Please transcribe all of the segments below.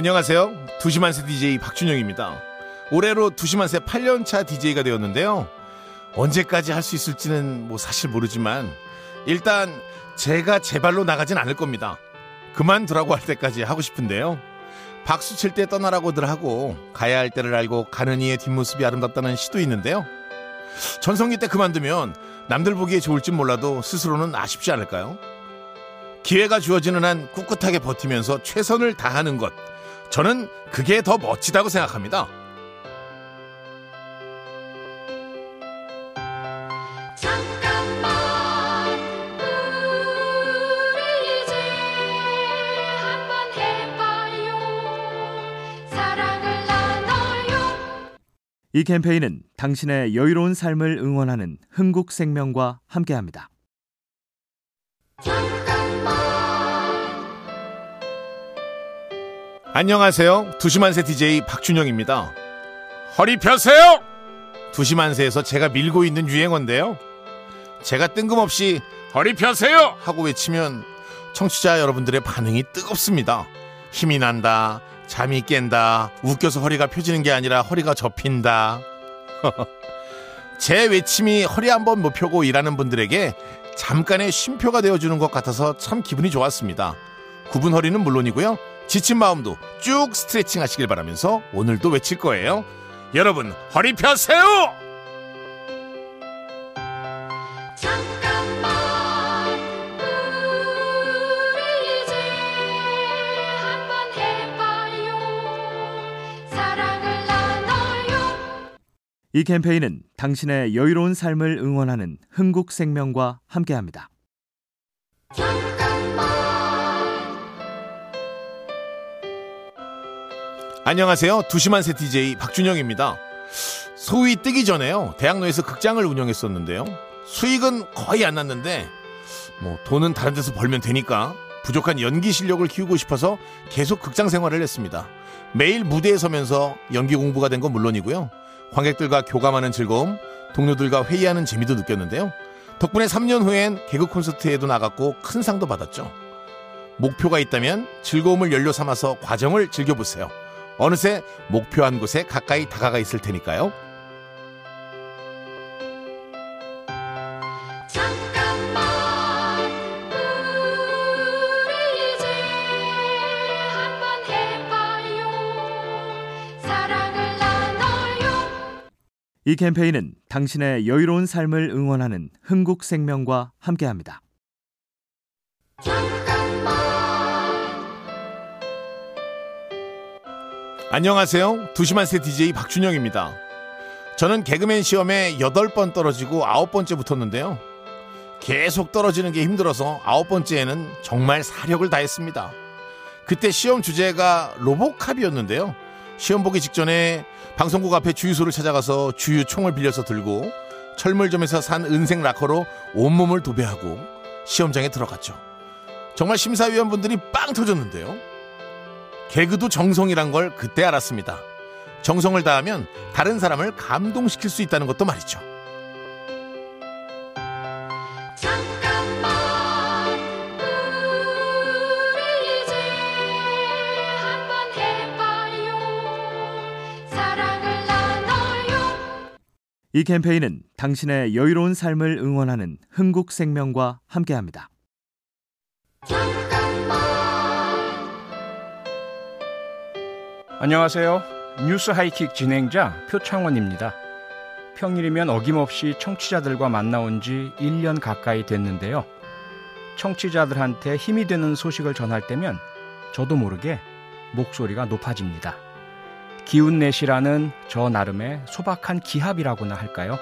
안녕하세요. 두시만세 DJ 박준영입니다. 올해로 두시만세 8년차 DJ가 되었는데요. 언제까지 할 수 있을지는 뭐 사실 모르지만 일단 제가 제 발로 나가진 않을 겁니다. 그만두라고 할 때까지 하고 싶은데요. 박수 칠 때 떠나라고들 하고 가야 할 때를 알고 가는 이의 뒷모습이 아름답다는 시도 있는데요. 전성기 때 그만두면 남들 보기에 좋을진 몰라도 스스로는 아쉽지 않을까요? 기회가 주어지는 한 꿋꿋하게 버티면서 최선을 다하는 것. 저는 그게 더 멋지다고 생각합니다. 잠깐만 우리 이제 한번 해봐요 사랑을 나눠요 이 캠페인은 당신의 여유로운 삶을 응원하는 흥국생명과 함께합니다. 안녕하세요. 두시만세 DJ 박준영입니다. 허리 펴세요! 두시만세에서 제가 밀고 있는 유행어인데요. 제가 뜬금없이 허리 펴세요! 하고 외치면 청취자 여러분들의 반응이 뜨겁습니다. 힘이 난다, 잠이 깬다, 웃겨서 허리가 펴지는 게 아니라 허리가 접힌다. 제 외침이 허리 한번 못 펴고 일하는 분들에게 잠깐의 쉼표가 되어주는 것 같아서 참 기분이 좋았습니다. 굽은 허리는 물론이고요. 지친 마음도 쭉 스트레칭 하시길 바라면서 오늘도 외칠 거예요. 여러분, 허리 펴세요! 잠깐만 우리 이제 한번 해봐요 사랑을 나눠요 이 캠페인은 당신의 여유로운 삶을 응원하는 흥국생명과 함께합니다. 안녕하세요. 두시만세 DJ 박준영입니다. 소위 뜨기 전에요. 대학로에서 극장을 운영했었는데요. 수익은 거의 안 났는데 뭐 돈은 다른 데서 벌면 되니까 부족한 연기 실력을 키우고 싶어서 계속 극장 생활을 했습니다. 매일 무대에 서면서 연기 공부가 된 건 물론이고요. 관객들과 교감하는 즐거움, 동료들과 회의하는 재미도 느꼈는데요. 덕분에 3년 후엔 개그 콘서트에도 나갔고 큰 상도 받았죠. 목표가 있다면 즐거움을 연료 삼아서 과정을 즐겨보세요. 어느새 목표 한 곳에 가까이 다가가 있을 테니까요. 잠깐만 우리 이제 한번 해봐요 사랑을 나눠요 이 캠페인은 당신의 여유로운 삶을 응원하는 흥국생명과 함께합니다. 잠깐 안녕하세요. 두시만 세 DJ 박준영입니다. 저는 개그맨 시험에 8번 떨어지고 9번째 붙었는데요. 계속 떨어지는 게 힘들어서 9번째에는 정말 사력을 다했습니다. 그때 시험 주제가 로보캅이었는데요. 시험 보기 직전에 방송국 앞에 주유소를 찾아가서 주유 총을 빌려서 들고 철물점에서 산 은색 락커로 온몸을 도배하고 시험장에 들어갔죠. 정말 심사위원분들이 빵 터졌는데요. 개그도 정성이란 걸 그때 알았습니다. 정성을 다하면 다른 사람을 감동시킬 수 있다는 것도 말이죠. 잠깐만 우리 이제 한번 해봐요 사랑을 나눠요 이 캠페인은 당신의 여유로운 삶을 응원하는 흥국생명과 함께합니다. 안녕하세요. 뉴스 하이킥 진행자 표창원입니다. 평일이면 어김없이 청취자들과 만나온 지 1년 가까이 됐는데요. 청취자들한테 힘이 되는 소식을 전할 때면 저도 모르게 목소리가 높아집니다. 기운 내시라는 저 나름의 소박한 기합이라고나 할까요?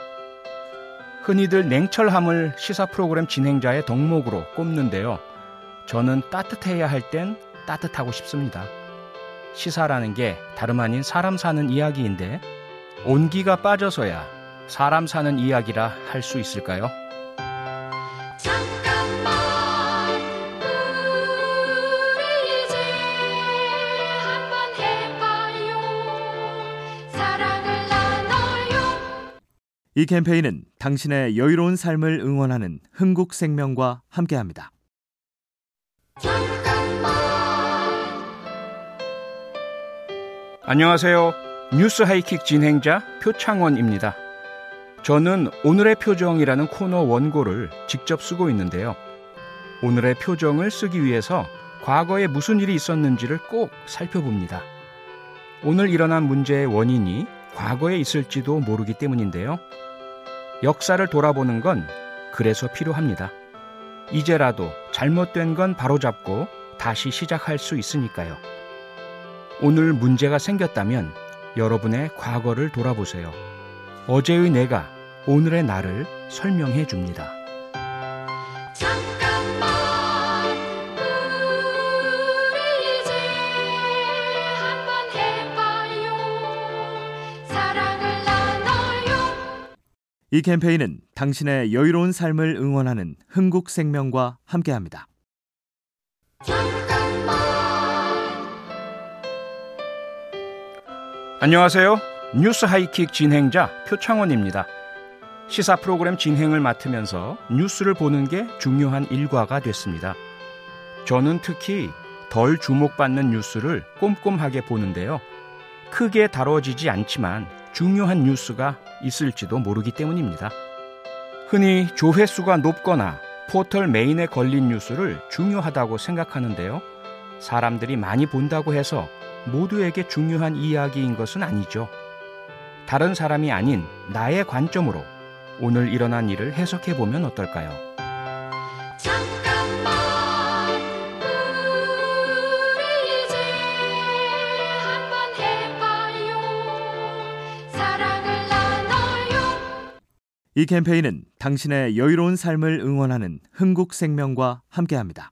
흔히들 냉철함을 시사 프로그램 진행자의 덕목으로 꼽는데요. 저는 따뜻해야 할 땐 따뜻하고 싶습니다. 시사라는 게 다름 아닌 사람 사는 이야기인데 온기가 빠져서야 사람 사는 이야기라 할 수 있을까요? 잠깐만 우리 이제 한번 해봐요 사랑을 나눠요 이 캠페인은 당신의 여유로운 삶을 응원하는 흥국생명과 함께합니다. 안녕하세요. 뉴스 하이킥 진행자 표창원입니다. 저는 오늘의 표정이라는 코너 원고를 직접 쓰고 있는데요. 오늘의 표정을 쓰기 위해서 과거에 무슨 일이 있었는지를 꼭 살펴봅니다. 오늘 일어난 문제의 원인이 과거에 있을지도 모르기 때문인데요. 역사를 돌아보는 건 그래서 필요합니다. 이제라도 잘못된 건 바로잡고 다시 시작할 수 있으니까요. 오늘 문제가 생겼다면 여러분의 과거를 돌아보세요. 어제의 내가 오늘의 나를 설명해 줍니다. 잠깐만 우리 이제 한번 해봐요 사랑을 나눠요 이 캠페인은 당신의 여유로운 삶을 응원하는 흥국생명과 함께합니다. 안녕하세요. 뉴스 하이킥 진행자 표창원입니다. 시사 프로그램 진행을 맡으면서 뉴스를 보는 게 중요한 일과가 됐습니다. 저는 특히 덜 주목받는 뉴스를 꼼꼼하게 보는데요. 크게 다뤄지지 않지만 중요한 뉴스가 있을지도 모르기 때문입니다. 흔히 조회수가 높거나 포털 메인에 걸린 뉴스를 중요하다고 생각하는데요. 사람들이 많이 본다고 해서 모두에게 중요한 이야기인 것은 아니죠. 다른 사람이 아닌 나의 관점으로 오늘 일어난 일을 해석해 보면 어떨까요? 잠깐만 우리 이제 한번 해봐요 사랑을 나눠요 이 캠페인은 당신의 여유로운 삶을 응원하는 흥국생명과 함께합니다.